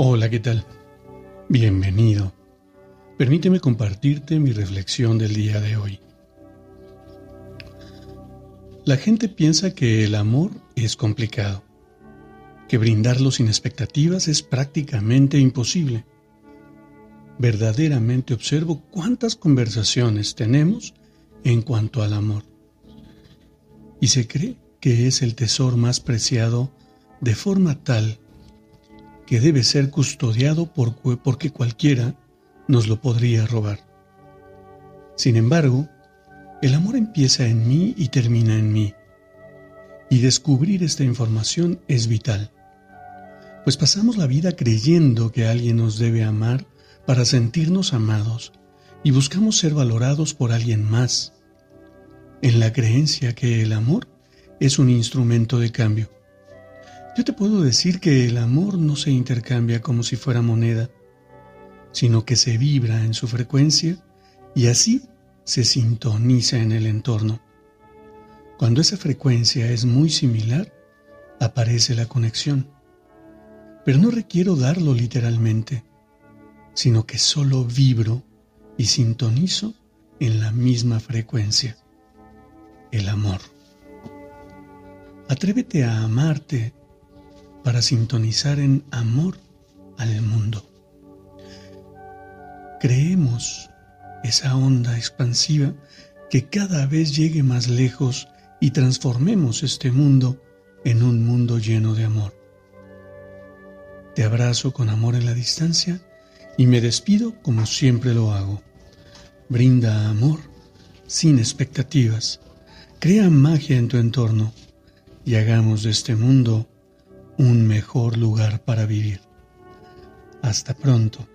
Hola, ¿qué tal? Bienvenido. Permíteme compartirte mi reflexión del día de hoy. La gente piensa que el amor es complicado, que brindarlo sin expectativas es prácticamente imposible. Verdaderamente observo cuántas conversaciones tenemos en cuanto al amor. Y se cree que es el tesoro más preciado de forma tal que debe ser custodiado por, porque cualquiera nos lo podría robar. Sin embargo, el amor empieza en mí y termina en mí. Y descubrir esta información es vital, pues pasamos la vida creyendo que alguien nos debe amar para sentirnos amados y buscamos ser valorados por alguien más, en la creencia que el amor es un instrumento de cambio. Yo te puedo decir que el amor no se intercambia como si fuera moneda, sino que se vibra en su frecuencia y así se sintoniza en el entorno. Cuando esa frecuencia es muy similar, aparece la conexión. Pero no requiero darlo literalmente, sino que solo vibro y sintonizo en la misma frecuencia, el amor. Atrévete a amarte para sintonizar en amor al mundo. Creemos esa onda expansiva que cada vez llegue más lejos y transformemos este mundo en un mundo lleno de amor. Te abrazo con amor en la distancia y me despido como siempre lo hago. Brinda amor sin expectativas, crea magia en tu entorno y hagamos de este mundo un mejor lugar para vivir. Hasta pronto.